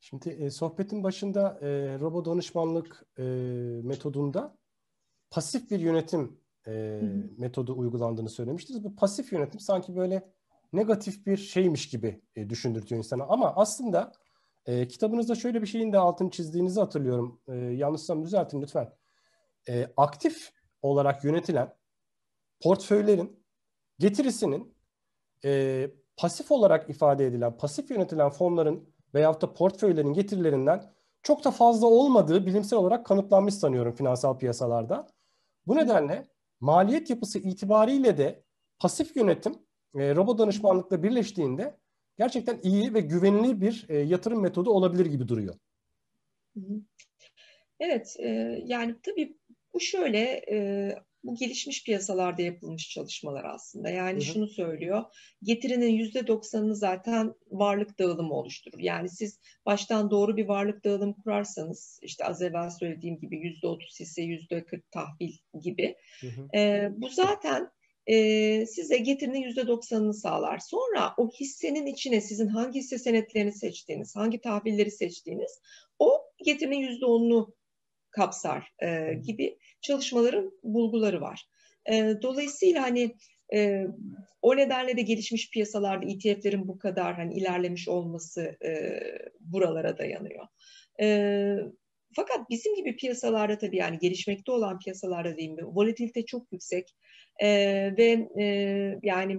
Şimdi e, sohbetin başında e, robo danışmanlık e, metodunda pasif bir yönetim e, metodu uygulandığını söylemiştiniz. Bu pasif yönetim sanki böyle negatif bir şeymiş gibi e, düşündürtüyor insana. Ama aslında e, kitabınızda şöyle bir şeyin de altını çizdiğinizi hatırlıyorum. E, yanlışsam düzeltin lütfen. E, aktif olarak yönetilen portföylerin getirisinin e, pasif olarak ifade edilen, pasif yönetilen fonların veyahut da portföylerin getirilerinden çok da fazla olmadığı bilimsel olarak kanıtlanmış sanıyorum finansal piyasalarda. Bu nedenle maliyet yapısı itibariyle de pasif yönetim e, robot danışmanlıkla birleştiğinde gerçekten iyi ve güvenilir bir e, yatırım metodu olabilir gibi duruyor. Evet, e, yani tabii bu şöyle e, bu gelişmiş piyasalarda yapılmış çalışmalar aslında. Yani hı hı. şunu söylüyor. Getirinin yüzde doksanını zaten varlık dağılımı oluşturur. Yani siz baştan doğru bir varlık dağılımı kurarsanız işte az evvel söylediğim gibi yüzde otuz hisse yüzde kırk tahvil gibi. Hı hı. E, bu zaten e, size getirinin yüzde doksanını sağlar. Sonra o hissenin içine sizin hangi hisse senetlerini seçtiğiniz, hangi tahvilleri seçtiğiniz o getirinin yüzde onunu kapsar e, gibi çalışmaların bulguları var. E, dolayısıyla hani e, o nedenle de gelişmiş piyasalarda ETF'lerin bu kadar hani ilerlemiş olması e, buralara dayanıyor. E, fakat bizim gibi piyasalarda tabii yani gelişmekte olan piyasalarda diyeyim volatilite çok yüksek e, ve e, yani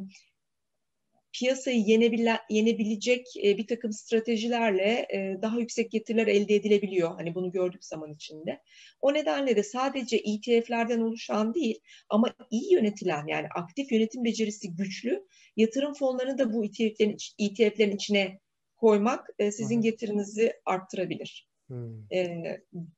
piyasayı yenebilen, yenebilecek e, bir takım stratejilerle e, daha yüksek getiriler elde edilebiliyor. Hani bunu gördük zaman içinde. O nedenle de sadece ETF'lerden oluşan değil ama iyi yönetilen yani aktif yönetim becerisi güçlü yatırım fonlarını da bu ETF'lerin, ETF'lerin içine koymak e, sizin getirinizi arttırabilir. E,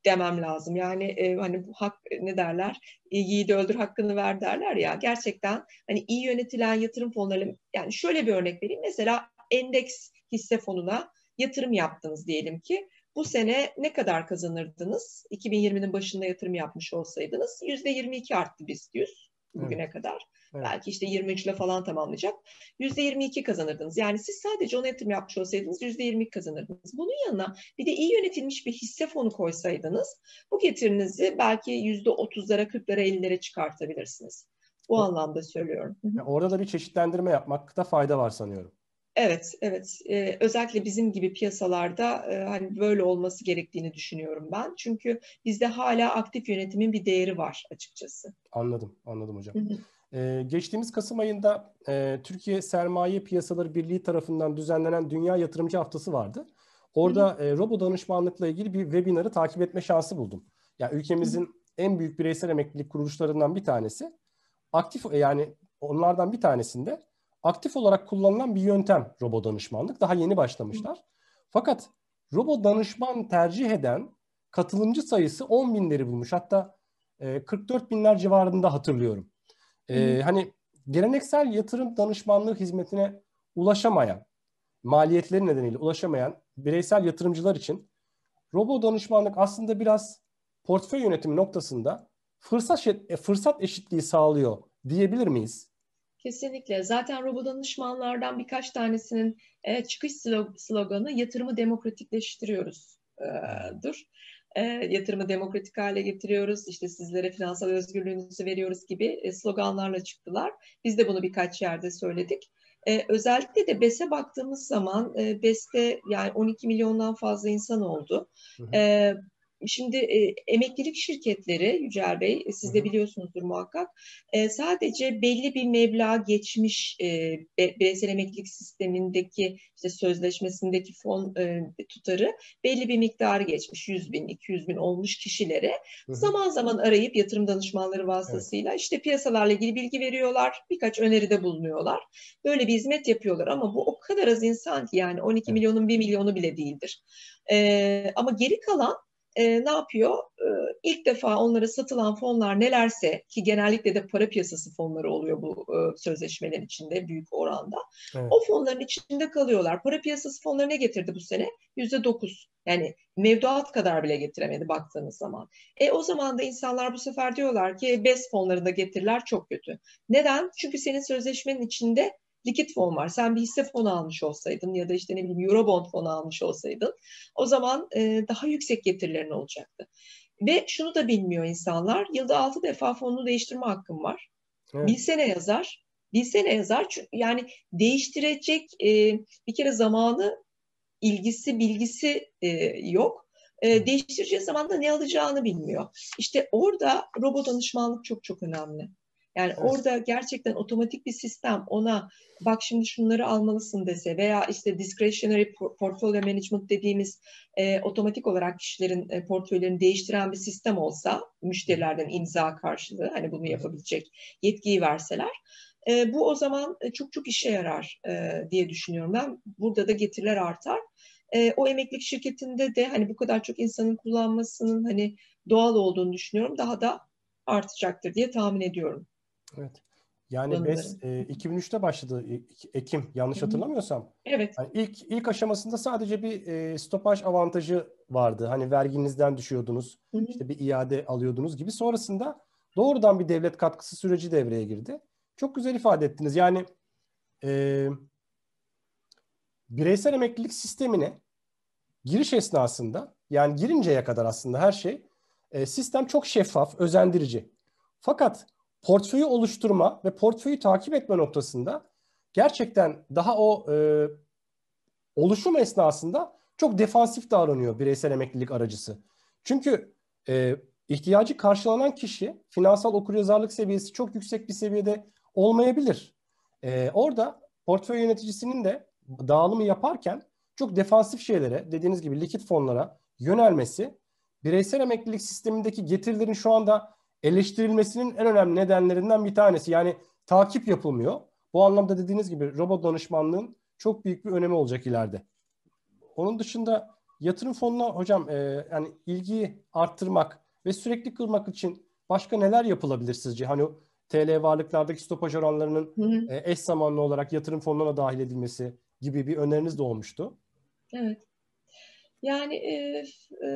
demem lazım. Yani e, hani bu hak ne derler? E, yiğidi öldür hakkını ver derler ya. Gerçekten hani iyi yönetilen yatırım fonları yani şöyle bir örnek vereyim. Mesela endeks hisse fonuna yatırım yaptınız diyelim ki. Bu sene ne kadar kazanırdınız? 2020'nin başında yatırım yapmış olsaydınız %22 arttı BIST 100 bugüne evet. kadar. Evet. Belki işte 23 ile falan tamamlayacak. %22 kazanırdınız. Yani siz sadece ona yatırım yapmış olsaydınız %22 kazanırdınız. Bunun yanına bir de iyi yönetilmiş bir hisse fonu koysaydınız bu getirinizi belki %30'lara, 40'lara, 50'lere çıkartabilirsiniz. Bu o, anlamda söylüyorum. Yani orada da bir çeşitlendirme yapmakta fayda var sanıyorum. Evet, evet. Ee, özellikle bizim gibi piyasalarda e, hani böyle olması gerektiğini düşünüyorum ben. Çünkü bizde hala aktif yönetimin bir değeri var açıkçası. Anladım, anladım hocam. Hı hı. Ee, geçtiğimiz Kasım ayında e, Türkiye Sermaye Piyasaları Birliği tarafından düzenlenen Dünya Yatırımcı Haftası vardı. Orada e, robo danışmanlıkla ilgili bir webinarı takip etme şansı buldum. Yani ülkemizin en büyük bireysel emeklilik kuruluşlarından bir tanesi. Aktif yani onlardan bir tanesinde aktif olarak kullanılan bir yöntem robo danışmanlık. Daha yeni başlamışlar. Fakat robo danışman tercih eden katılımcı sayısı 10 binleri bulmuş. Hatta e, 44 binler civarında hatırlıyorum. E, hani geleneksel yatırım danışmanlığı hizmetine ulaşamayan, maliyetleri nedeniyle ulaşamayan bireysel yatırımcılar için robo danışmanlık aslında biraz portföy yönetimi noktasında fırsat e, fırsat eşitliği sağlıyor diyebilir miyiz? Kesinlikle. Zaten robo danışmanlardan birkaç tanesinin e, çıkış sloganı yatırımı demokratikleştiriyoruz e, dur. E, yatırımı demokratik hale getiriyoruz. İşte sizlere finansal özgürlüğünüzü veriyoruz gibi e, sloganlarla çıktılar. Biz de bunu birkaç yerde söyledik. E, özellikle de BES'e baktığımız zaman e, BES'te yani 12 milyondan fazla insan oldu. Hı hı. E, Şimdi e, emeklilik şirketleri Yücel Bey, e, siz de biliyorsunuzdur muhakkak, e, sadece belli bir meblağ geçmiş e, bireysel emeklilik sistemindeki işte sözleşmesindeki fon e, tutarı belli bir miktarı geçmiş, 100 bin, 200 bin olmuş kişilere zaman zaman arayıp yatırım danışmanları vasıtasıyla evet. işte piyasalarla ilgili bilgi veriyorlar, birkaç öneride bulunuyorlar. Böyle bir hizmet yapıyorlar ama bu o kadar az insan ki yani 12 evet. milyonun 1 milyonu bile değildir. E, ama geri kalan e, ne yapıyor? E, ilk defa onlara satılan fonlar nelerse ki genellikle de para piyasası fonları oluyor bu e, sözleşmelerin içinde büyük oranda. Evet. O fonların içinde kalıyorlar. Para piyasası fonları ne getirdi bu sene? Yüzde dokuz. Yani mevduat kadar bile getiremedi baktığınız zaman. E o zaman da insanlar bu sefer diyorlar ki BES fonlarında getiriler çok kötü. Neden? Çünkü senin sözleşmenin içinde likit fon var. Sen bir hisse fonu almış olsaydın ya da işte ne bileyim Eurobond fonu almış olsaydın o zaman e, daha yüksek getirilerin olacaktı. Ve şunu da bilmiyor insanlar. Yılda altı defa fonunu değiştirme hakkım var. Evet. Bilsene yazar. Bilsene yazar. Çünkü yani değiştirecek e, bir kere zamanı, ilgisi, bilgisi e, yok. E, değiştireceği zaman da ne alacağını bilmiyor. İşte orada robot danışmanlık çok çok önemli. Yani evet. orada gerçekten otomatik bir sistem ona bak şimdi şunları almalısın dese veya işte discretionary portfolio management dediğimiz e, otomatik olarak kişilerin e, portföylerini değiştiren bir sistem olsa müşterilerden imza karşılığı hani bunu yapabilecek yetkiyi verseler e, bu o zaman e, çok çok işe yarar e, diye düşünüyorum ben. Burada da getiriler artar. E, o emeklilik şirketinde de hani bu kadar çok insanın kullanmasının hani doğal olduğunu düşünüyorum. Daha da artacaktır diye tahmin ediyorum. Evet. Yani BES e, 2003'te başladı Ekim yanlış hatırlamıyorsam. Evet. Yani ilk ilk aşamasında sadece bir e, stopaj avantajı vardı. Hani verginizden düşüyordunuz. Hı-hı. işte bir iade alıyordunuz gibi. Sonrasında doğrudan bir devlet katkısı süreci devreye girdi. Çok güzel ifade ettiniz. Yani e, bireysel emeklilik sistemine giriş esnasında yani girinceye kadar aslında her şey e, sistem çok şeffaf, özendirici. Fakat portföyü oluşturma ve portföyü takip etme noktasında gerçekten daha o e, oluşum esnasında çok defansif davranıyor bireysel emeklilik aracısı. Çünkü e, ihtiyacı karşılanan kişi finansal okuryazarlık seviyesi çok yüksek bir seviyede olmayabilir. E, orada portföy yöneticisinin de dağılımı yaparken çok defansif şeylere, dediğiniz gibi likit fonlara yönelmesi bireysel emeklilik sistemindeki getirilerin şu anda eleştirilmesinin en önemli nedenlerinden bir tanesi. Yani takip yapılmıyor. Bu anlamda dediğiniz gibi robot danışmanlığın çok büyük bir önemi olacak ileride. Onun dışında yatırım fonuna hocam e, yani ilgiyi arttırmak ve sürekli kılmak için başka neler yapılabilir sizce? Hani TL varlıklardaki stopaj oranlarının hı hı. E, eş zamanlı olarak yatırım fonuna dahil edilmesi gibi bir öneriniz de olmuştu. Evet. Yani e, e,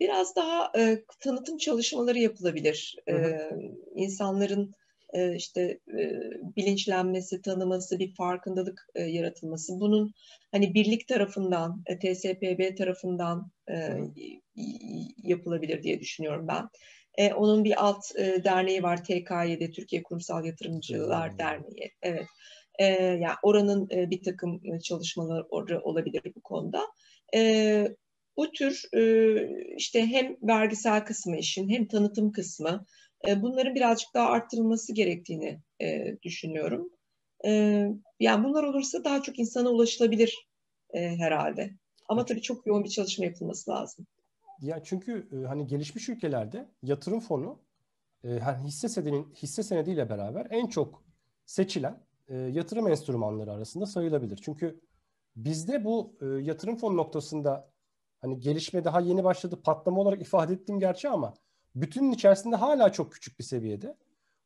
biraz daha e, tanıtım çalışmaları yapılabilir. Hı hı. E, insanların e, işte e, bilinçlenmesi, tanıması, bir farkındalık e, yaratılması. Bunun hani birlik tarafından, e, TSPB tarafından e, yapılabilir diye düşünüyorum ben. E, onun bir alt e, derneği var TKY'de Türkiye Kurumsal Yatırımcılar hmm. Derneği. Evet. E, yani oranın e, bir takım çalışmaları olabilir bu konuda. E, bu tür e, işte hem vergisel kısmı işin hem tanıtım kısmı e, bunların birazcık daha arttırılması gerektiğini e, düşünüyorum. Yani bunlar olursa daha çok insana ulaşılabilir herhalde. Ama tabii çok yoğun bir çalışma yapılması lazım. Ya çünkü hani gelişmiş ülkelerde yatırım fonu hani hisse senedi hisse senediyle beraber en çok seçilen yatırım enstrümanları arasında sayılabilir. Çünkü bizde bu yatırım fonu noktasında hani gelişme daha yeni başladı patlama olarak ifade ettim gerçi ama bütünün içerisinde hala çok küçük bir seviyede.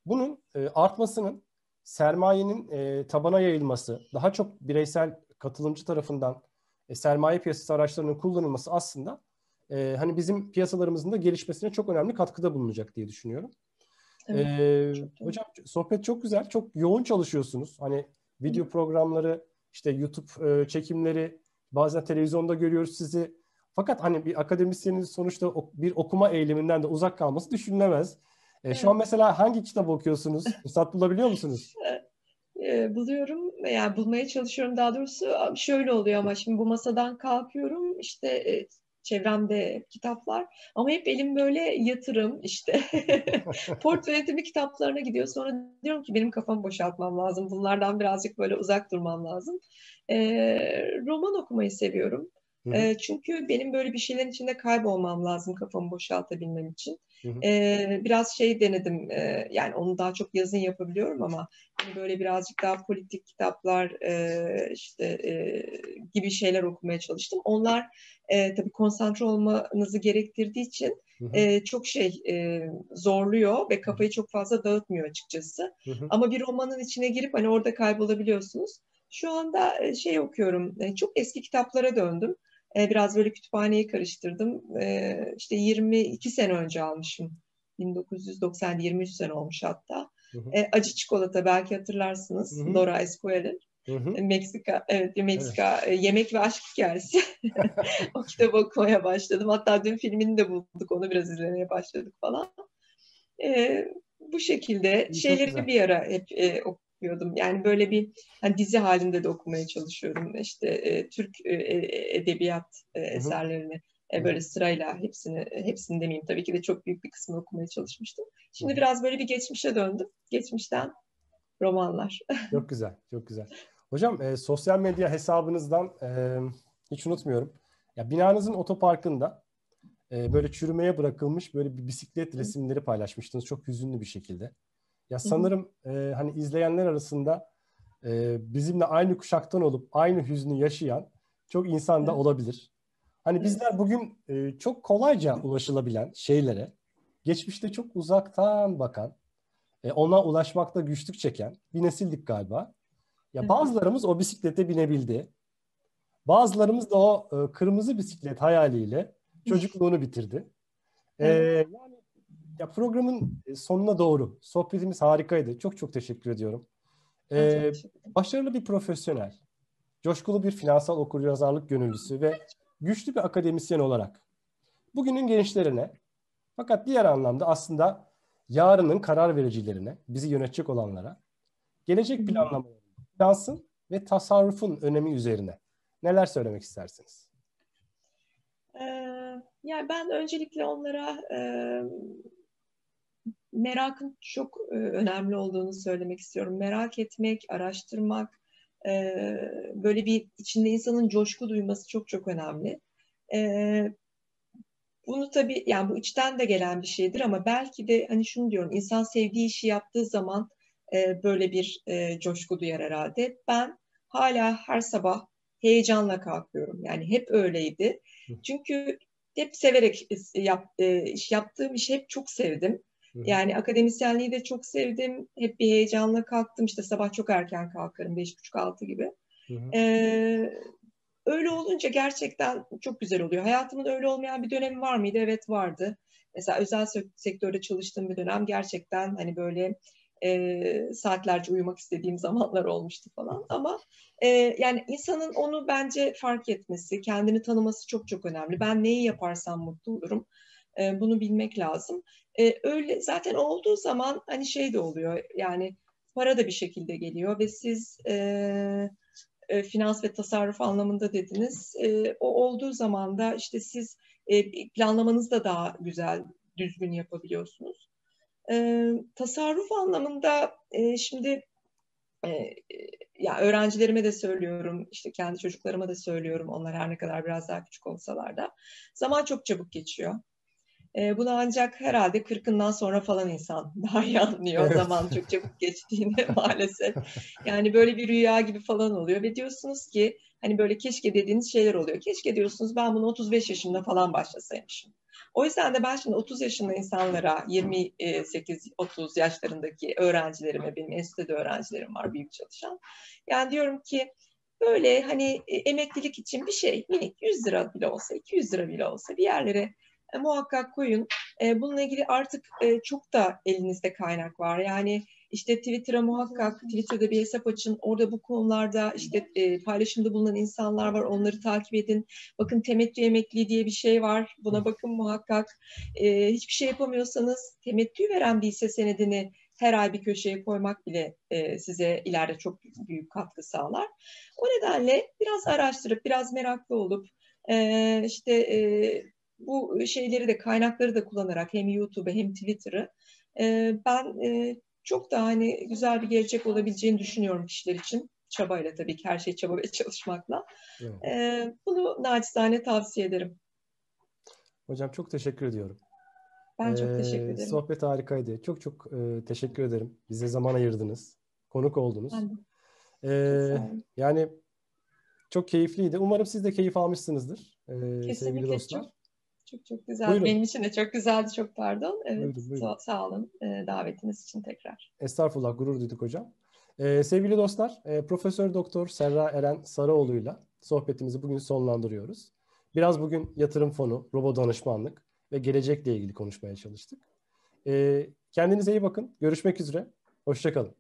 Bunun e, artmasının sermayenin e, tabana yayılması, daha çok bireysel katılımcı tarafından e, sermaye piyasası araçlarının kullanılması aslında e, hani bizim piyasalarımızın da gelişmesine çok önemli katkıda bulunacak diye düşünüyorum. Evet, ee, hocam sohbet çok güzel, çok yoğun çalışıyorsunuz. Hani video programları, işte YouTube e, çekimleri, bazen televizyonda görüyoruz sizi. Fakat hani bir akademisyenin sonuçta bir okuma eğiliminden de uzak kalması düşünülemez. E, şu an mesela hangi kitap okuyorsunuz? Fırsat bulabiliyor musunuz? <laughs> E, buluyorum. Yani bulmaya çalışıyorum daha doğrusu. Şöyle oluyor ama şimdi bu masadan kalkıyorum. İşte e, çevremde kitaplar ama hep elim böyle yatırım işte <laughs> portföy yönetimi kitaplarına gidiyor. Sonra diyorum ki benim kafamı boşaltmam lazım. Bunlardan birazcık böyle uzak durmam lazım. E, roman okumayı seviyorum. E, çünkü benim böyle bir şeylerin içinde kaybolmam lazım kafamı boşaltabilmem için. E, biraz şey denedim, e, yani onu daha çok yazın yapabiliyorum ama hani böyle birazcık daha politik kitaplar e, işte e, gibi şeyler okumaya çalıştım. Onlar e, tabii konsantre olmanızı gerektirdiği için e, çok şey e, zorluyor ve kafayı çok fazla dağıtmıyor açıkçası. Hı hı. Ama bir romanın içine girip hani orada kaybolabiliyorsunuz. Şu anda şey okuyorum, çok eski kitaplara döndüm. Biraz böyle kütüphaneyi karıştırdım. İşte 22 sene önce almışım. 1990, 23 sene olmuş hatta. Hı hı. Acı Çikolata belki hatırlarsınız. Hı hı. Dora Escoel'in. Meksika, evet Meksika evet. yemek ve aşk hikayesi. <laughs> <laughs> o kitabı okumaya başladım. Hatta dün filmini de bulduk. Onu biraz izlemeye başladık falan. Ee, bu şekilde İyi, şeyleri bir ara hep e, okuyordum. Yani böyle bir hani dizi halinde de okumaya çalışıyorum. İşte e, Türk e, e edebiyat e, eserlerini e, böyle sırayla hepsini hepsini demeyeyim tabii ki de çok büyük bir kısmını okumaya çalışmıştım. Şimdi biraz böyle bir geçmişe döndüm. Geçmişten romanlar. <laughs> Çok güzel, çok güzel. Hocam e, sosyal medya hesabınızdan e, hiç unutmuyorum. Ya binanızın otoparkında e, böyle çürümeye bırakılmış böyle bir bisiklet resimleri paylaşmıştınız çok hüzünlü bir şekilde. Ya sanırım e, hani izleyenler arasında e, bizimle aynı kuşaktan olup aynı hüznü yaşayan çok insan da olabilir. Hani bizler bugün e, çok kolayca ulaşılabilen şeylere geçmişte çok uzaktan bakan, e, ona ulaşmakta güçlük çeken bir nesildik galiba. Ya bazılarımız o bisiklete binebildi. Bazılarımız da o e, kırmızı bisiklet hayaliyle çocukluğunu bitirdi. E, yani ya programın e, sonuna doğru sohbetimiz harikaydı. Çok çok teşekkür ediyorum. Ee, başarılı bir profesyonel, coşkulu bir finansal okuryazarlık gönüllüsü ve güçlü bir akademisyen olarak bugünün gençlerine fakat diğer anlamda aslında yarının karar vericilerine, bizi yönetecek olanlara gelecek planlamaları, finansın ve tasarrufun önemi üzerine neler söylemek istersiniz? Ee, yani ben öncelikle onlara e, merakın çok e, önemli olduğunu söylemek istiyorum. Merak etmek, araştırmak, e, böyle bir içinde insanın coşku duyması çok çok önemli. E, bunu tabii yani bu içten de gelen bir şeydir ama belki de hani şunu diyorum insan sevdiği işi yaptığı zaman böyle bir coşku duyar herhalde. Ben hala her sabah heyecanla kalkıyorum. Yani hep öyleydi. Çünkü hep severek yap, iş yaptığım işi hep çok sevdim. Yani akademisyenliği de çok sevdim. Hep bir heyecanla kalktım. İşte sabah çok erken kalkarım. Beş buçuk altı gibi. Ee, öyle olunca gerçekten çok güzel oluyor. Hayatımın öyle olmayan bir dönemi var mıydı? Evet vardı. Mesela özel sektörde çalıştığım bir dönem gerçekten hani böyle e, saatlerce uyumak istediğim <laughs> zamanlar olmuştu falan. Ama e, yani insanın onu bence fark etmesi, kendini tanıması çok çok önemli. Ben neyi yaparsam mutlu olurum. E, bunu bilmek lazım. E, öyle zaten olduğu zaman hani şey de oluyor yani para da bir şekilde geliyor ve siz e, e, finans ve tasarruf anlamında dediniz. E, o olduğu zaman da işte siz e, planlamanızı da daha güzel, düzgün yapabiliyorsunuz. E, tasarruf anlamında e, şimdi e, ya öğrencilerime de söylüyorum, işte kendi çocuklarıma da söylüyorum. Onlar her ne kadar biraz daha küçük olsalar da zaman çok çabuk geçiyor. E, bunu ancak herhalde kırkından sonra falan insan <laughs> daha iyi anlıyor evet. zaman çok çabuk geçtiğini <laughs> maalesef. Yani böyle bir rüya gibi falan oluyor ve diyorsunuz ki hani böyle keşke dediğiniz şeyler oluyor. Keşke diyorsunuz ben bunu 35 yaşında falan başlasaymışım. O yüzden de ben şimdi 30 yaşında insanlara 28-30 yaşlarındaki öğrencilerime, benim enstitüde öğrencilerim var büyük çalışan. Yani diyorum ki böyle hani e, emeklilik için bir şey minik 100 lira bile olsa 200 lira bile olsa bir yerlere e, muhakkak koyun. E, bununla ilgili artık e, çok da elinizde kaynak var. Yani işte Twitter'a muhakkak Twitter'da bir hesap açın. Orada bu konularda işte e, paylaşımda bulunan insanlar var. Onları takip edin. Bakın temettü emekli diye bir şey var. Buna bakın muhakkak. E, hiçbir şey yapamıyorsanız temettü veren bir hisse senedini her ay bir köşeye koymak bile e, size ileride çok büyük katkı sağlar. O nedenle biraz araştırıp, biraz meraklı olup e, işte e, bu şeyleri de kaynakları da kullanarak hem YouTube'u hem Twitter'ı e, ben e, çok da hani güzel bir gelecek olabileceğini düşünüyorum kişiler için. Çabayla tabii ki her şey çaba ve çalışmakla. Evet. E, bunu naçizane tavsiye ederim. Hocam çok teşekkür ediyorum. Ben çok teşekkür ederim. Sohbet harikaydı. Çok çok e, teşekkür ederim. Bize zaman ayırdınız. Konuk oldunuz. Ee, yani çok keyifliydi. Umarım siz de keyif almışsınızdır e, sevgili dostlar. Çok, çok çok güzel. Buyurun. Benim için de çok güzeldi. Çok pardon. Evet, buyurun, buyurun. Sağ, sağ olun e, davetiniz için tekrar. Estağfurullah. Gurur duyduk hocam. Ee, sevgili dostlar, e, Profesör Doktor Serra Eren Sarıoğlu'yla sohbetimizi bugün sonlandırıyoruz. Biraz bugün yatırım fonu, robo danışmanlık ve gelecekle ilgili konuşmaya çalıştık. E, kendinize iyi bakın. Görüşmek üzere. Hoşçakalın.